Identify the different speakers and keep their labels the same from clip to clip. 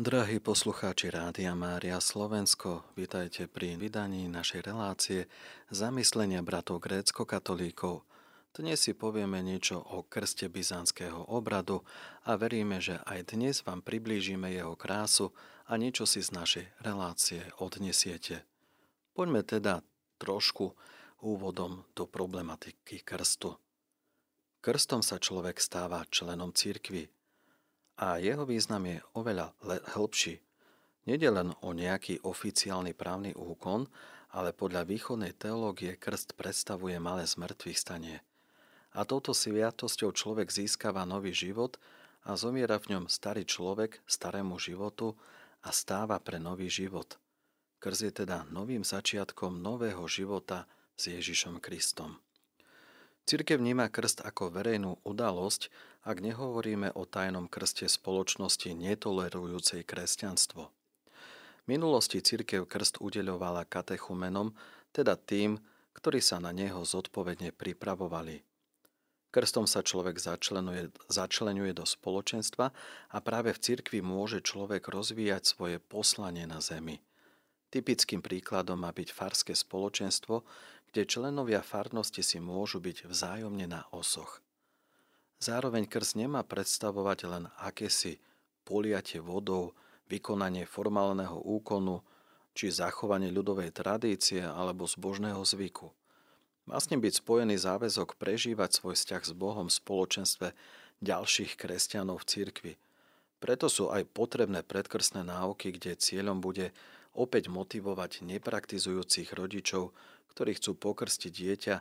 Speaker 1: Drahí poslucháči Rádia Mária Slovensko, vitajte pri vydaní našej relácie Zamyslenia bratov grécko-katolíkov. Dnes si povieme niečo o krste byzantského obradu a veríme, že aj dnes vám priblížime jeho krásu a niečo si z našej relácie odnesiete. Poďme teda trošku úvodom do problematiky krstu. Krstom sa človek stáva členom církvy, a jeho význam je oveľa le- hĺbší. Nede len o nejaký oficiálny právny úkon, ale podľa východnej teológie krst predstavuje malé zmrtvých stanie. A touto sviatosťou človek získava nový život a zomiera v ňom starý človek starému životu a stáva pre nový život. Krst je teda novým začiatkom nového života s Ježišom Kristom. Cirkev vníma krst ako verejnú udalosť, ak nehovoríme o tajnom krste spoločnosti netolerujúcej kresťanstvo. V minulosti cirkev krst udeľovala katechumenom, teda tým, ktorí sa na neho zodpovedne pripravovali. Krstom sa človek začlenuje, začlenuje do spoločenstva a práve v cirkvi môže človek rozvíjať svoje poslanie na zemi. Typickým príkladom má byť farské spoločenstvo, kde členovia farnosti si môžu byť vzájomne na osoch. Zároveň krst nemá predstavovať len akési poliatie vodou, vykonanie formálneho úkonu či zachovanie ľudovej tradície alebo zbožného zvyku. Má s ním byť spojený záväzok prežívať svoj vzťah s Bohom v spoločenstve ďalších kresťanov v cirkvi. Preto sú aj potrebné predkrstné náuky, kde cieľom bude opäť motivovať nepraktizujúcich rodičov ktorí chcú pokrstiť dieťa,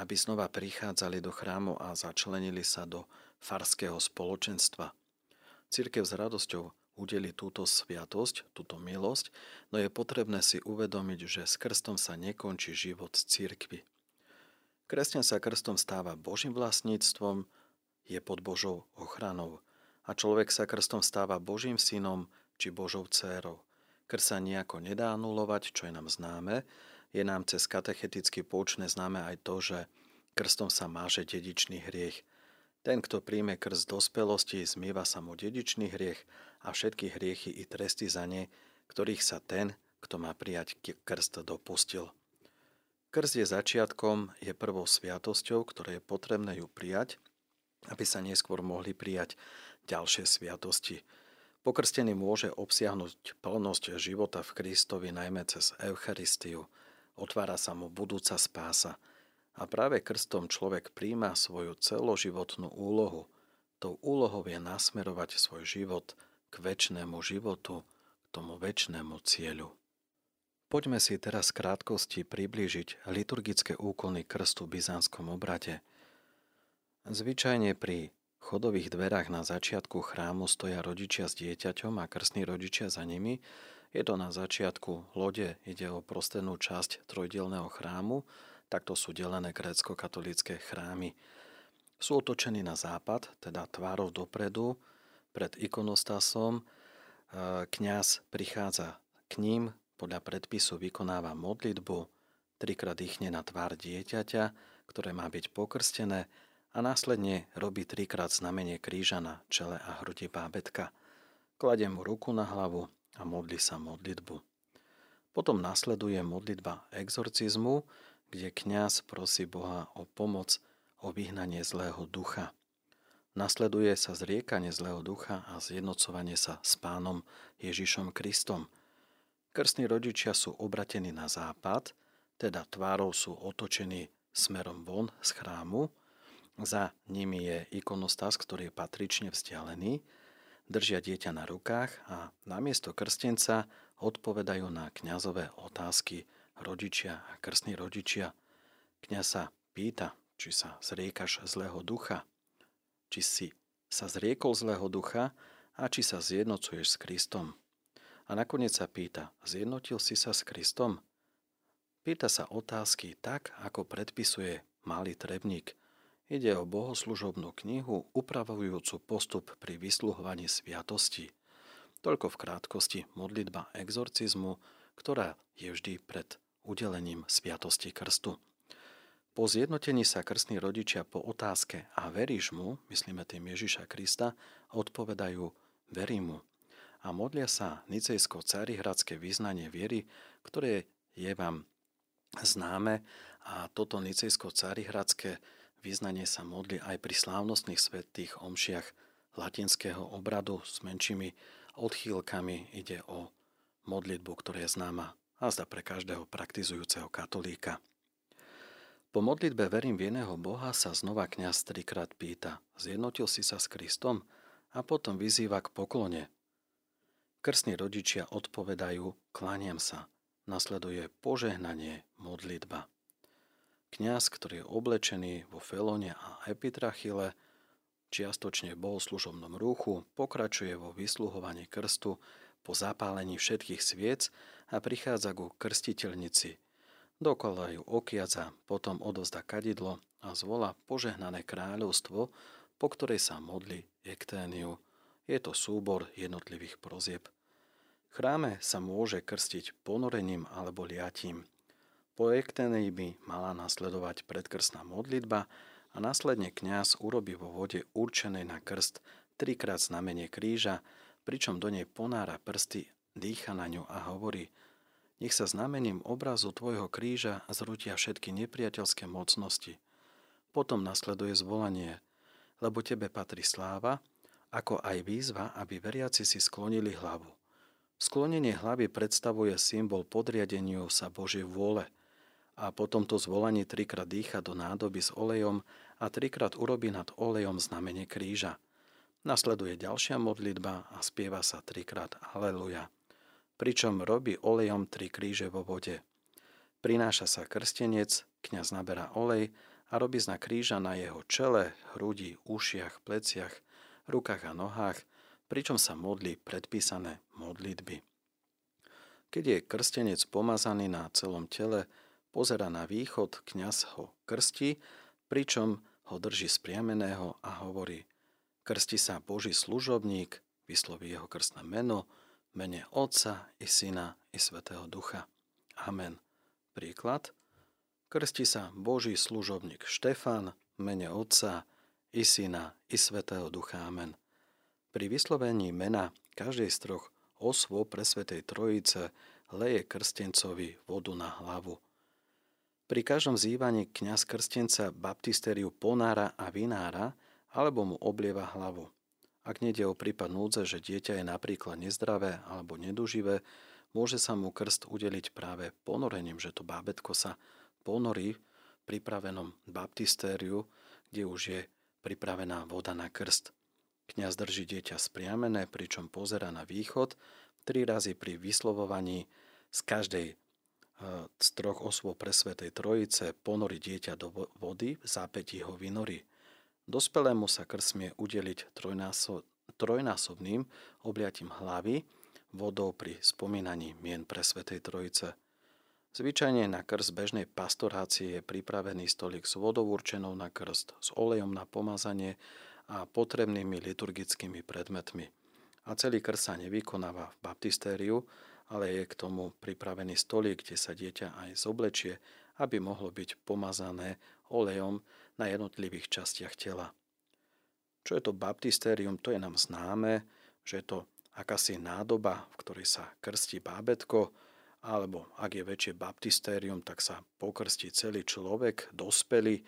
Speaker 1: aby znova prichádzali do chrámu a začlenili sa do farského spoločenstva. Církev s radosťou udeli túto sviatosť, túto milosť, no je potrebné si uvedomiť, že s krstom sa nekončí život z církvy. Kresťan sa krstom stáva Božím vlastníctvom, je pod Božou ochranou a človek sa krstom stáva Božím synom či Božou dcérou. Krst sa nejako nedá anulovať, čo je nám známe, je nám cez katecheticky poučné známe aj to, že krstom sa máže dedičný hriech. Ten, kto príjme krst dospelosti, zmieva sa mu dedičný hriech a všetky hriechy i tresty za ne, ktorých sa ten, kto má prijať krst, dopustil. Krst je začiatkom, je prvou sviatosťou, ktoré je potrebné ju prijať, aby sa neskôr mohli prijať ďalšie sviatosti. Pokrstený môže obsiahnuť plnosť života v Kristovi najmä cez Eucharistiu – otvára sa mu budúca spása. A práve krstom človek príjma svoju celoživotnú úlohu. Tou úlohou je nasmerovať svoj život k väčšnému životu, k tomu väčšnému cieľu. Poďme si teraz v krátkosti priblížiť liturgické úkony krstu v byzantskom obrade. Zvyčajne pri chodových dverách na začiatku chrámu stoja rodičia s dieťaťom a krstní rodičia za nimi, je to na začiatku lode, ide o prostenú časť trojdielného chrámu, takto sú delené grécko-katolické chrámy. Sú otočení na západ, teda tvárov dopredu, pred ikonostasom. E, kňaz prichádza k ním, podľa predpisu vykonáva modlitbu, trikrát dýchne na tvár dieťaťa, ktoré má byť pokrstené a následne robí trikrát znamenie kríža na čele a hrudi bábetka. Kladie mu ruku na hlavu a modli sa modlitbu. Potom nasleduje modlitba exorcizmu, kde kňaz prosí Boha o pomoc, o vyhnanie zlého ducha. Nasleduje sa zriekanie zlého ducha a zjednocovanie sa s pánom Ježišom Kristom. Krstní rodičia sú obratení na západ, teda tvárou sú otočení smerom von z chrámu. Za nimi je ikonostas, ktorý je patrične vzdialený držia dieťa na rukách a namiesto krstenca odpovedajú na kňazové otázky rodičia a krstní rodičia. Kňaz sa pýta, či sa zriekaš zlého ducha, či si sa zriekol zlého ducha a či sa zjednocuješ s Kristom. A nakoniec sa pýta, zjednotil si sa s Kristom? Pýta sa otázky tak, ako predpisuje malý trebník – Ide o bohoslužobnú knihu upravujúcu postup pri vysluhovaní sviatosti. Toľko v krátkosti modlitba exorcizmu, ktorá je vždy pred udelením sviatosti krstu. Po zjednotení sa krstní rodičia po otázke a veríš mu, myslíme tým Ježiša Krista, odpovedajú verím mu. a modlia sa nicejsko-carihradské význanie viery, ktoré je vám známe a toto nicejsko-carihradské význanie sa modli aj pri slávnostných svetých omšiach latinského obradu s menšími odchýlkami. Ide o modlitbu, ktorá je známa a zda pre každého praktizujúceho katolíka. Po modlitbe verím v jedného Boha sa znova kňaz trikrát pýta, zjednotil si sa s Kristom a potom vyzýva k poklone. Krstní rodičia odpovedajú, kláňam sa. Nasleduje požehnanie, modlitba. Kňaz, ktorý je oblečený vo felone a epitrachile, čiastočne v bohoslužobnom rúchu, pokračuje vo vysluhovaní krstu po zapálení všetkých sviec a prichádza ku krstiteľnici – Dokola ju okiaca, potom odozda kadidlo a zvola požehnané kráľovstvo, po ktorej sa modli ekténiu. Je to súbor jednotlivých prozieb. V chráme sa môže krstiť ponorením alebo liatím. Po ekténii by mala nasledovať predkrstná modlitba a následne kňaz urobí vo vode určenej na krst trikrát znamenie kríža, pričom do nej ponára prsty, dýcha na ňu a hovorí – nech sa znamením obrazu tvojho kríža zrutia všetky nepriateľské mocnosti. Potom nasleduje zvolanie, lebo tebe patrí sláva, ako aj výzva, aby veriaci si sklonili hlavu. Sklonenie hlavy predstavuje symbol podriadeniu sa Božej vôle a po tomto zvolaní trikrát dýcha do nádoby s olejom a trikrát urobí nad olejom znamenie kríža. Nasleduje ďalšia modlitba a spieva sa trikrát Aleluja pričom robí olejom tri kríže vo vode. Prináša sa krstenec, kňaz naberá olej a robí znak kríža na jeho čele, hrudi, ušiach, pleciach, rukách a nohách, pričom sa modlí predpísané modlitby. Keď je krstenec pomazaný na celom tele, pozera na východ, kňaz ho krstí, pričom ho drží spriameného a hovorí Krsti sa Boží služobník, vysloví jeho krstné meno, mene Otca i Syna i Svetého Ducha. Amen. Príklad. Krsti sa Boží služobník Štefan, mene Otca i Syna i Svetého Ducha. Amen. Pri vyslovení mena každej z troch osôb pre Svetej Trojice leje krstencovi vodu na hlavu. Pri každom zývaní kňaz krstenca baptistériu ponára a vinára alebo mu oblieva hlavu. Ak nejde o prípad núdze, že dieťa je napríklad nezdravé alebo neduživé, môže sa mu krst udeliť práve ponorením, že to bábetko sa ponorí v pripravenom baptistériu, kde už je pripravená voda na krst. Kňaz drží dieťa spriamené, pričom pozera na východ, tri razy pri vyslovovaní z každej z troch osôb pre Svetej Trojice ponorí dieťa do vody, v zápätí ho vynorí. Dospelému sa krst smie udeliť trojnásob, trojnásobným obliatím hlavy vodou pri spomínaní mien pre Svetej Trojice. Zvyčajne na krst bežnej pastorácie je pripravený stolík s vodou určenou na krst, s olejom na pomazanie a potrebnými liturgickými predmetmi. A celý krst sa nevykonáva v baptistériu, ale je k tomu pripravený stolík, kde sa dieťa aj zoblečie, aby mohlo byť pomazané olejom na jednotlivých častiach tela. Čo je to baptistérium, to je nám známe, že je to akási nádoba, v ktorej sa krstí bábetko, alebo ak je väčšie baptistérium, tak sa pokrstí celý človek, dospelý.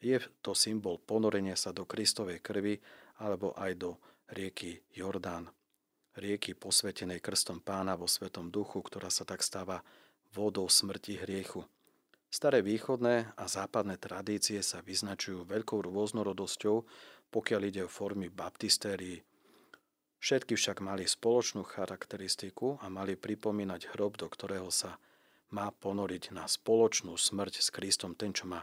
Speaker 1: Je to symbol ponorenia sa do Kristovej krvi alebo aj do rieky Jordán, rieky posvetenej krstom pána vo Svetom duchu, ktorá sa tak stáva vodou smrti hriechu. Staré východné a západné tradície sa vyznačujú veľkou rôznorodosťou, pokiaľ ide o formy baptistérii. Všetky však mali spoločnú charakteristiku a mali pripomínať hrob, do ktorého sa má ponoriť na spoločnú smrť s Kristom ten, čo má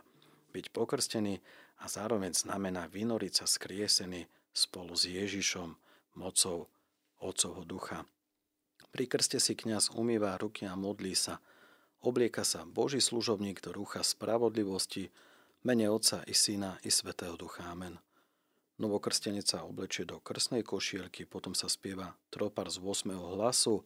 Speaker 1: byť pokrstený a zároveň znamená vynoriť sa skriesený spolu s Ježišom, mocou Otcovho ducha. Pri krste si kňaz umýva ruky a modlí sa – Oblieka sa Boží služobník do rúcha spravodlivosti, mene Otca i Syna i Svetého Ducha. Amen. Novokrstenec sa oblečie do krstnej košielky, potom sa spieva tropar z 8. hlasu,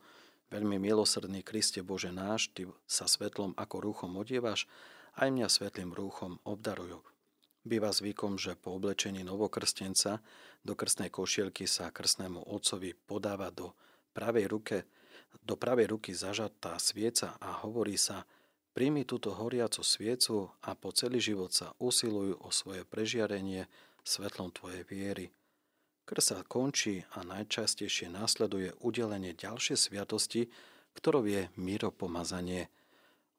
Speaker 1: veľmi milosrdný Kriste Bože náš, Ty sa svetlom ako rúchom odievaš, aj mňa svetlým rúchom obdarujú. Býva zvykom, že po oblečení novokrstenca do krstnej košielky sa krstnému otcovi podáva do pravej ruke, do pravej ruky zažatá svieca a hovorí sa Príjmi túto horiacu sviecu a po celý život sa usilujú o svoje prežiarenie svetlom tvojej viery. Krst sa končí a najčastejšie následuje udelenie ďalšie sviatosti, ktorou je miropomazanie.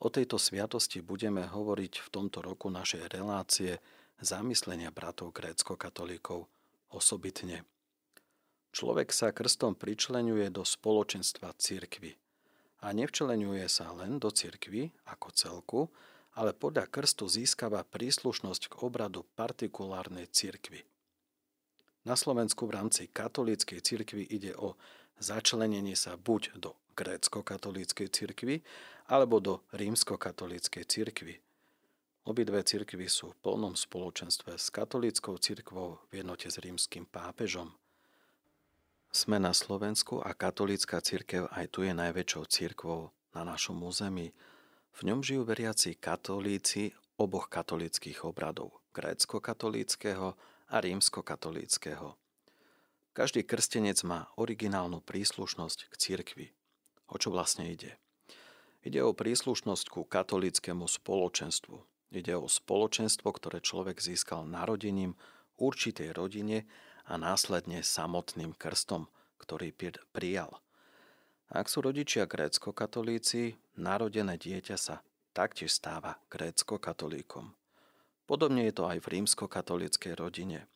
Speaker 1: O tejto sviatosti budeme hovoriť v tomto roku našej relácie zamyslenia bratov grécko-katolíkov osobitne. Človek sa krstom pričlenuje do spoločenstva cirkvy a nevčlenuje sa len do cirkvy ako celku, ale podľa krstu získava príslušnosť k obradu partikulárnej cirkvy. Na Slovensku v rámci katolíckej cirkvy ide o začlenenie sa buď do grécko-katolíckej cirkvy alebo do rímsko-katolíckej cirkvy. Obidve cirkvy sú v plnom spoločenstve s katolíckou cirkvou v jednote s rímským pápežom – sme na Slovensku a katolícka církev aj tu je najväčšou církvou na našom území. V ňom žijú veriaci katolíci oboch katolíckých obradov, grécko-katolíckého a rímsko-katolíckého. Každý krstenec má originálnu príslušnosť k církvi. O čo vlastne ide? Ide o príslušnosť ku katolíckému spoločenstvu. Ide o spoločenstvo, ktoré človek získal narodením určitej rodine a následne samotným krstom, ktorý prijal. Ak sú rodičia grécko-katolíci, narodené dieťa sa taktiež stáva grécko-katolíkom. Podobne je to aj v rímsko-katolíckej rodine.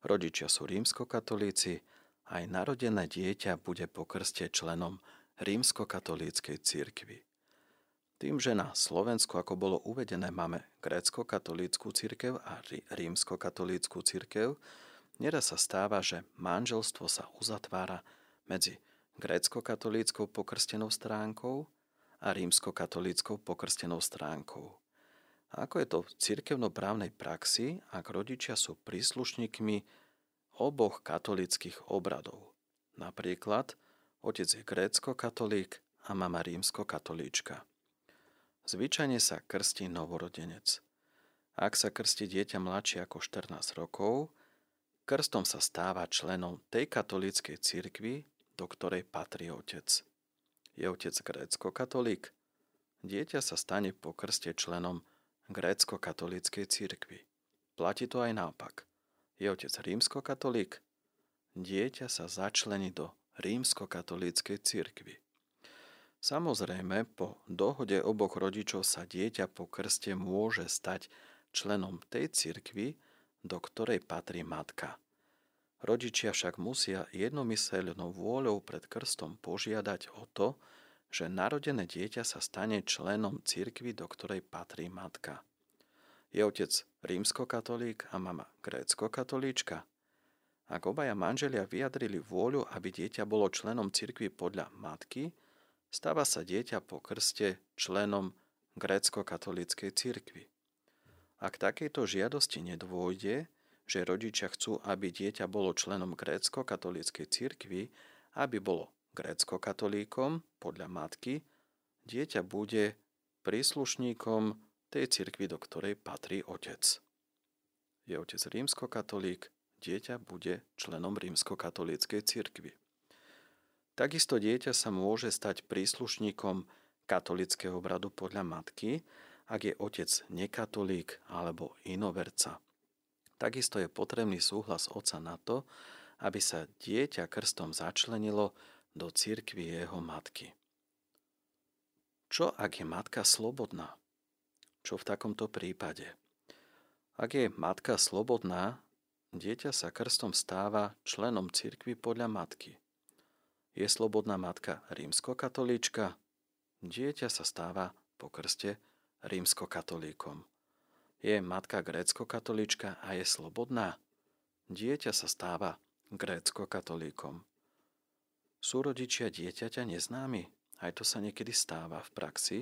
Speaker 1: Rodičia sú rímsko-katolíci, aj narodené dieťa bude po krste členom rímsko-katolíckej cirkvi. Tým, že na Slovensku, ako bolo uvedené, máme grécko-katolícku církev a rímsko-katolícku církev, Neraz sa stáva, že manželstvo sa uzatvára medzi grécko-katolíckou pokrstenou stránkou a rímsko-katolíckou pokrstenou stránkou. A ako je to v cirkevnoprávnej praxi, ak rodičia sú príslušníkmi oboch katolických obradov. Napríklad, otec je grécko-katolík a mama rímsko-katolíčka. Zvyčajne sa krstí novorodenec. Ak sa krstí dieťa mladšie ako 14 rokov, Krstom sa stáva členom tej katolíckej cirkvi, do ktorej patrí otec. Je otec grécko-katolík? Dieťa sa stane po krste členom grécko-katolíckej cirkvi. Platí to aj naopak. Je otec rímsko-katolík? Dieťa sa začlení do rímsko-katolíckej cirkvi. Samozrejme, po dohode oboch rodičov sa dieťa po krste môže stať členom tej cirkvi, do ktorej patrí matka. Rodičia však musia jednomyselnou vôľou pred krstom požiadať o to, že narodené dieťa sa stane členom cirkvy, do ktorej patrí matka. Je otec rímskokatolík a mama grécko-katolíčka. Ak obaja manželia vyjadrili vôľu, aby dieťa bolo členom cirkvy podľa matky, stáva sa dieťa po krste členom grécko-katolíckej cirkvy. Ak takejto žiadosti nedôjde, že rodičia chcú, aby dieťa bolo členom grécko-katolíckej cirkvi, aby bolo grécko-katolíkom podľa matky, dieťa bude príslušníkom tej cirkvi, do ktorej patrí otec. Je otec rímsko-katolík, dieťa bude členom rímsko-katolíckej cirkvi. Takisto dieťa sa môže stať príslušníkom katolického obradu podľa matky, ak je otec nekatolík alebo inoverca. Takisto je potrebný súhlas otca na to, aby sa dieťa krstom začlenilo do cirkvi jeho matky. Čo ak je matka slobodná? Čo v takomto prípade? Ak je matka slobodná, dieťa sa krstom stáva členom cirkvi podľa matky. Je slobodná matka rímskokatolíčka, dieťa sa stáva po krste rímskokatolíkom. Je matka grécko-katolíčka a je slobodná? Dieťa sa stáva grécko-katolíkom. Sú rodičia dieťaťa neznámi? Aj to sa niekedy stáva v praxi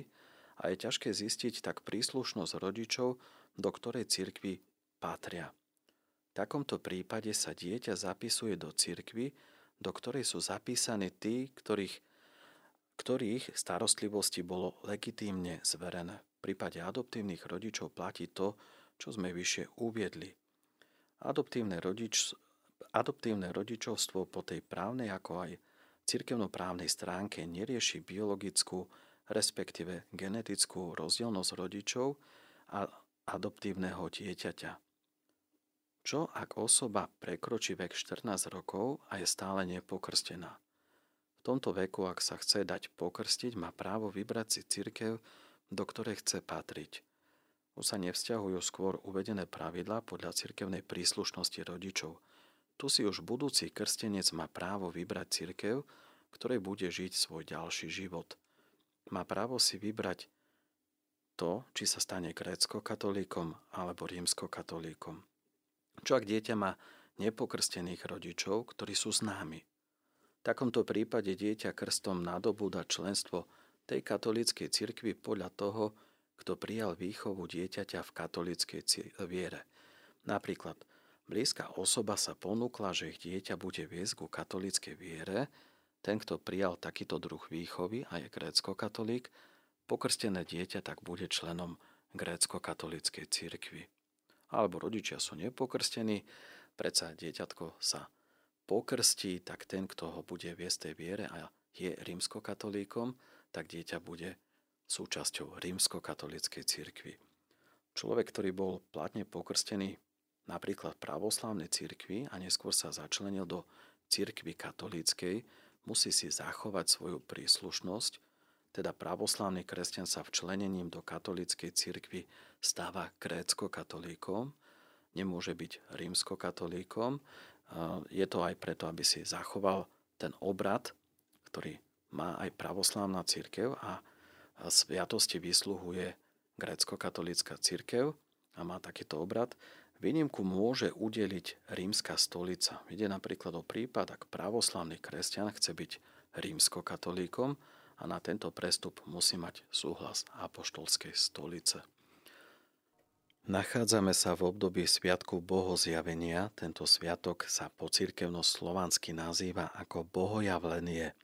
Speaker 1: a je ťažké zistiť tak príslušnosť rodičov, do ktorej cirkvi patria. V takomto prípade sa dieťa zapisuje do cirkvy, do ktorej sú zapísaní tí, ktorých, ktorých starostlivosti bolo legitímne zverené. V prípade adoptívnych rodičov platí to, čo sme vyššie uviedli. Adoptívne, rodič, adoptívne rodičovstvo po tej právnej ako aj cirkevnoprávnej stránke nerieši biologickú, respektíve genetickú rozdielnosť rodičov a adoptívneho dieťaťa. Čo ak osoba prekročí vek 14 rokov a je stále nepokrstená? V tomto veku, ak sa chce dať pokrstiť, má právo vybrať si cirkev, do ktorej chce patriť. Už sa nevzťahujú skôr uvedené pravidlá podľa cirkevnej príslušnosti rodičov. Tu si už budúci krstenec má právo vybrať cirkev, ktorej bude žiť svoj ďalší život. Má právo si vybrať to, či sa stane grécko-katolíkom alebo rímsko-katolíkom. Čo ak dieťa má nepokrstených rodičov, ktorí sú známi? V takomto prípade dieťa krstom nadobúda členstvo tej katolíckej cirkvi podľa toho, kto prijal výchovu dieťaťa v katolíckej viere. Napríklad, blízka osoba sa ponúkla, že ich dieťa bude viesť ku katolíckej viere, ten, kto prijal takýto druh výchovy a je grécko-katolík, pokrstené dieťa tak bude členom grécko-katolíckej cirkvi. Alebo rodičia sú nepokrstení, predsa dieťatko sa pokrstí, tak ten, kto ho bude viesť tej viere a je rímskokatolíkom, tak dieťa bude súčasťou rímskokatolíckej cirkvi. Človek, ktorý bol platne pokrstený napríklad v pravoslavnej cirkvi a neskôr sa začlenil do cirkvi katolíckej, musí si zachovať svoju príslušnosť, teda pravoslavný kresťan sa včlenením do katolíckej cirkvi stáva grécko-katolíkom, nemôže byť rímsko-katolíkom, je to aj preto, aby si zachoval ten obrad, ktorý má aj pravoslávna církev a sviatosti vysluhuje grécko-katolícka církev a má takýto obrad. Výnimku môže udeliť rímska stolica. Ide napríklad o prípad, ak pravoslavný kresťan chce byť rímsko-katolíkom a na tento prestup musí mať súhlas apoštolskej stolice. Nachádzame sa v období Sviatku bohozjavenia. Tento sviatok sa po cirkevno-slovansky nazýva ako bohojavlenie.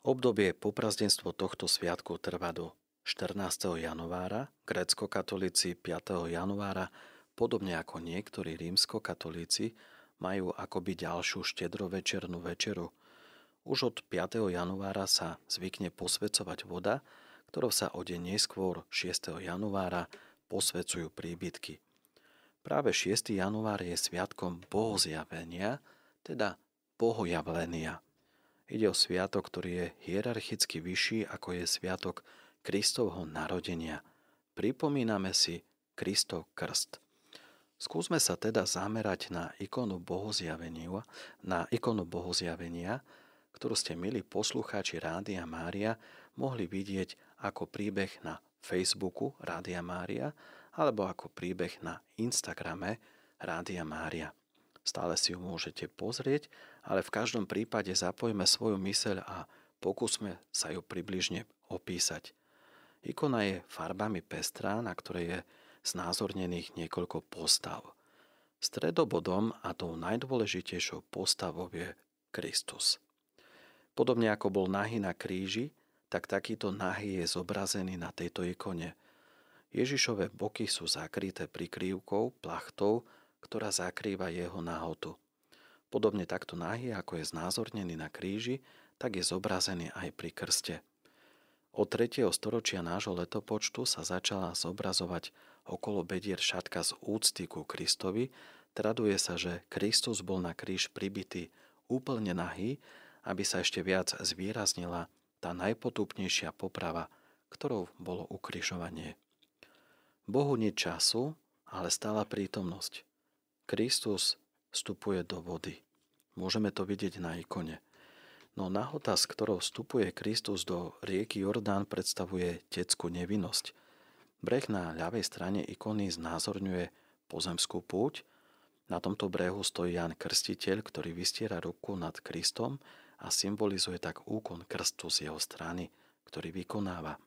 Speaker 1: Obdobie poprazdenstvo tohto sviatku trvá do 14. januára, grécko-katolíci 5. januára, podobne ako niektorí rímsko-katolíci, majú akoby ďalšiu štedrovečernú večeru. Už od 5. januára sa zvykne posvecovať voda, ktorou sa o deň neskôr 6. januára posvecujú príbytky. Práve 6. január je sviatkom bohozjavenia, teda bohojavlenia. Ide o sviatok, ktorý je hierarchicky vyšší ako je sviatok Kristovho narodenia. Pripomíname si Kristov krst. Skúsme sa teda zamerať na ikonu bohozjavenia, na ikonu bohozjavenia, ktorú ste, milí poslucháči Rádia Mária, mohli vidieť ako príbeh na Facebooku Rádia Mária alebo ako príbeh na Instagrame Rádia Mária. Stále si ju môžete pozrieť, ale v každom prípade zapojme svoju myseľ a pokúsme sa ju približne opísať. Ikona je farbami pestrá, na ktorej je znázornených niekoľko postav. Stredobodom a tou najdôležitejšou postavou je Kristus. Podobne ako bol nahý na kríži, tak takýto nahý je zobrazený na tejto ikone. Ježišové boky sú zakryté prikrývkou, plachtou, ktorá zakrýva jeho nahotu. Podobne takto nahý, ako je znázornený na kríži, tak je zobrazený aj pri krste. Od 3. storočia nášho letopočtu sa začala zobrazovať okolo bedier šatka z úcty ku Kristovi. Traduje sa, že Kristus bol na kríž pribitý úplne nahý, aby sa ešte viac zvýraznila tá najpotupnejšia poprava, ktorou bolo ukrižovanie. Bohu nie času, ale stála prítomnosť. Kristus vstupuje do vody. Môžeme to vidieť na ikone. No nahota, s ktorou vstupuje Kristus do rieky Jordán, predstavuje detskú nevinnosť. Breh na ľavej strane ikony znázorňuje pozemskú púť. Na tomto brehu stojí Jan Krstiteľ, ktorý vystiera ruku nad Kristom a symbolizuje tak úkon krstu z jeho strany, ktorý vykonáva.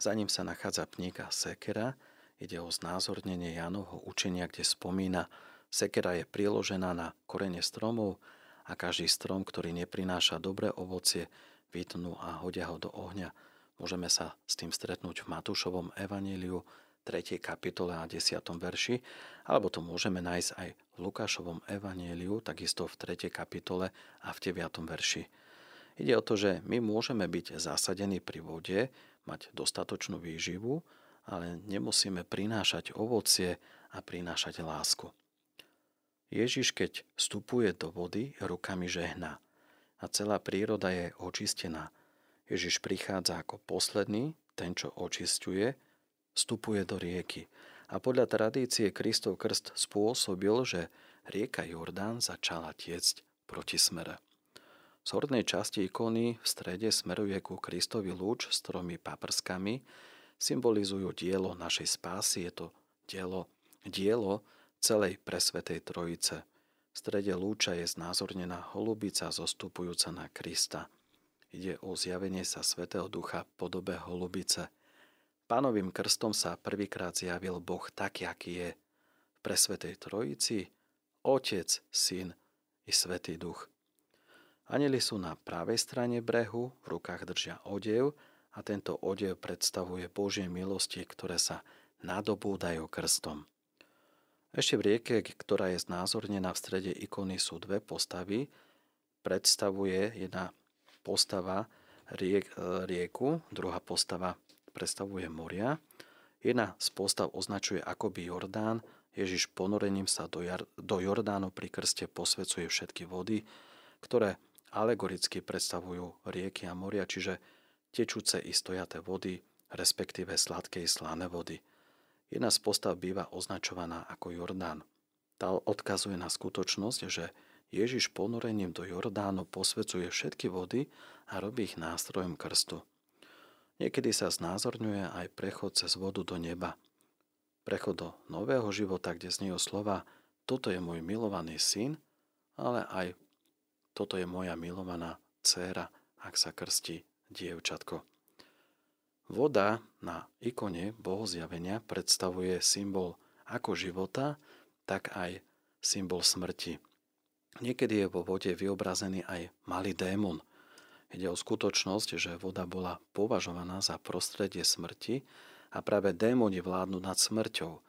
Speaker 1: Za ním sa nachádza pník a sekera, ide o znázornenie Janovho učenia, kde spomína, sekera je priložená na korene stromov a každý strom, ktorý neprináša dobré ovocie, vytnú a hodia ho do ohňa. Môžeme sa s tým stretnúť v Matúšovom evaníliu, 3. kapitole a 10. verši, alebo to môžeme nájsť aj v Lukášovom evanieliu, takisto v 3. kapitole a v 9. verši. Ide o to, že my môžeme byť zasadení pri vode, mať dostatočnú výživu, ale nemusíme prinášať ovocie a prinášať lásku. Ježiš, keď vstupuje do vody, rukami žehná a celá príroda je očistená. Ježiš prichádza ako posledný, ten, čo očistuje, vstupuje do rieky. A podľa tradície Kristov krst spôsobil, že rieka Jordán začala tiecť proti smere. Z hornej časti ikony v strede smeruje ku Kristovi lúč s tromi paprskami, symbolizujú dielo našej spásy, je to dielo, dielo celej presvetej trojice. V strede lúča je znázornená holubica zostupujúca na Krista. Ide o zjavenie sa Svetého Ducha v podobe holubice. Pánovým krstom sa prvýkrát zjavil Boh taký, aký je. V presvetej trojici Otec, Syn i Svetý Duch. Aneli sú na pravej strane brehu, v rukách držia odev a tento odev predstavuje Božie milosti, ktoré sa nadobúdajú krstom. Ešte v rieke, ktorá je znázornená v strede ikony, sú dve postavy. Predstavuje jedna postava riek, e, rieku, druhá postava predstavuje moria. Jedna z postav označuje akoby Jordán. Ježiš ponorením sa do, Jar, do Jordánu pri krste posvecuje všetky vody, ktoré alegoricky predstavujú rieky a moria, čiže tečúce i stojaté vody, respektíve sladké i slané vody. Jedna z postav býva označovaná ako Jordán. Tá odkazuje na skutočnosť, že Ježiš ponorením do Jordánu posvecuje všetky vody a robí ich nástrojom krstu. Niekedy sa znázorňuje aj prechod cez vodu do neba. Prechod do nového života, kde zniejú slova Toto je môj milovaný syn, ale aj Toto je moja milovaná dcéra, ak sa krstí dievčatko. Voda na ikone bohozjavenia predstavuje symbol ako života, tak aj symbol smrti. Niekedy je vo vode vyobrazený aj malý démon. Ide o skutočnosť, že voda bola považovaná za prostredie smrti a práve démoni vládnu nad smrťou.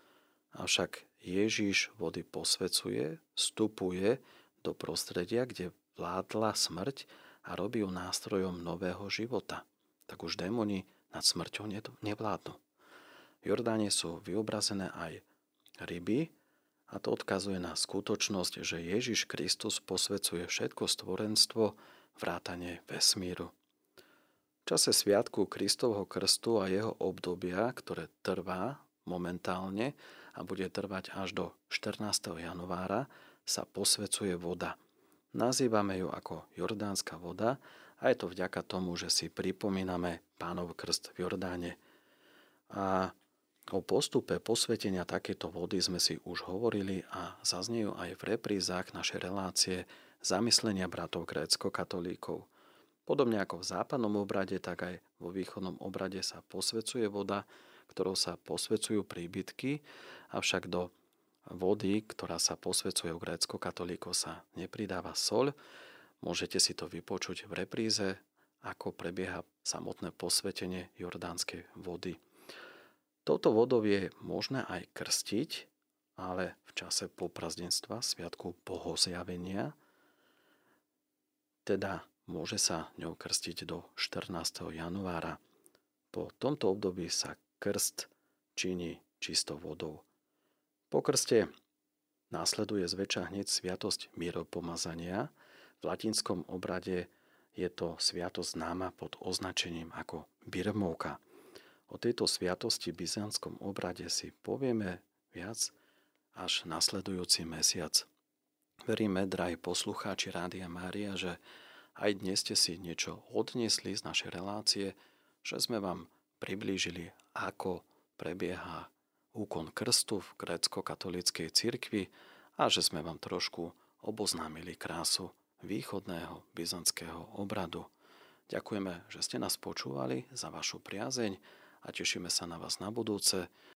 Speaker 1: Avšak Ježíš vody posvecuje, vstupuje do prostredia, kde vládla smrť a robí ju nástrojom nového života. Tak už démoni nad smrťou nevládnu. V Jordáne sú vyobrazené aj ryby a to odkazuje na skutočnosť, že Ježiš Kristus posvecuje všetko stvorenstvo vrátane vesmíru. V čase sviatku Kristovho krstu a jeho obdobia, ktoré trvá momentálne a bude trvať až do 14. januára, sa posvecuje voda. Nazývame ju ako Jordánska voda a je to vďaka tomu, že si pripomíname pánov krst v Jordáne. A o postupe posvetenia takéto vody sme si už hovorili a zaznejú aj v reprízach našej relácie zamyslenia bratov grécko-katolíkov. Podobne ako v západnom obrade, tak aj vo východnom obrade sa posvecuje voda, ktorou sa posvecujú príbytky, avšak do vody, ktorá sa posvecuje u grécko-katolíkov, sa nepridáva soľ, Môžete si to vypočuť v repríze, ako prebieha samotné posvetenie jordánskej vody. Touto vodou je možné aj krstiť, ale v čase poprazdenstva, sviatku bohozjavenia, teda môže sa ňou krstiť do 14. januára. Po tomto období sa krst činí čistou vodou. Po krste následuje zväčša hneď sviatosť mieropomazania, v latinskom obrade je to sviatosť známa pod označením ako birmovka. O tejto sviatosti v byzantskom obrade si povieme viac až nasledujúci mesiac. Veríme, drahí poslucháči Rádia Mária, že aj dnes ste si niečo odniesli z našej relácie, že sme vám priblížili, ako prebieha úkon krstu v grécko-katolíckej cirkvi a že sme vám trošku oboznámili krásu východného byzantského obradu. Ďakujeme, že ste nás počúvali za vašu priazeň a tešíme sa na vás na budúce.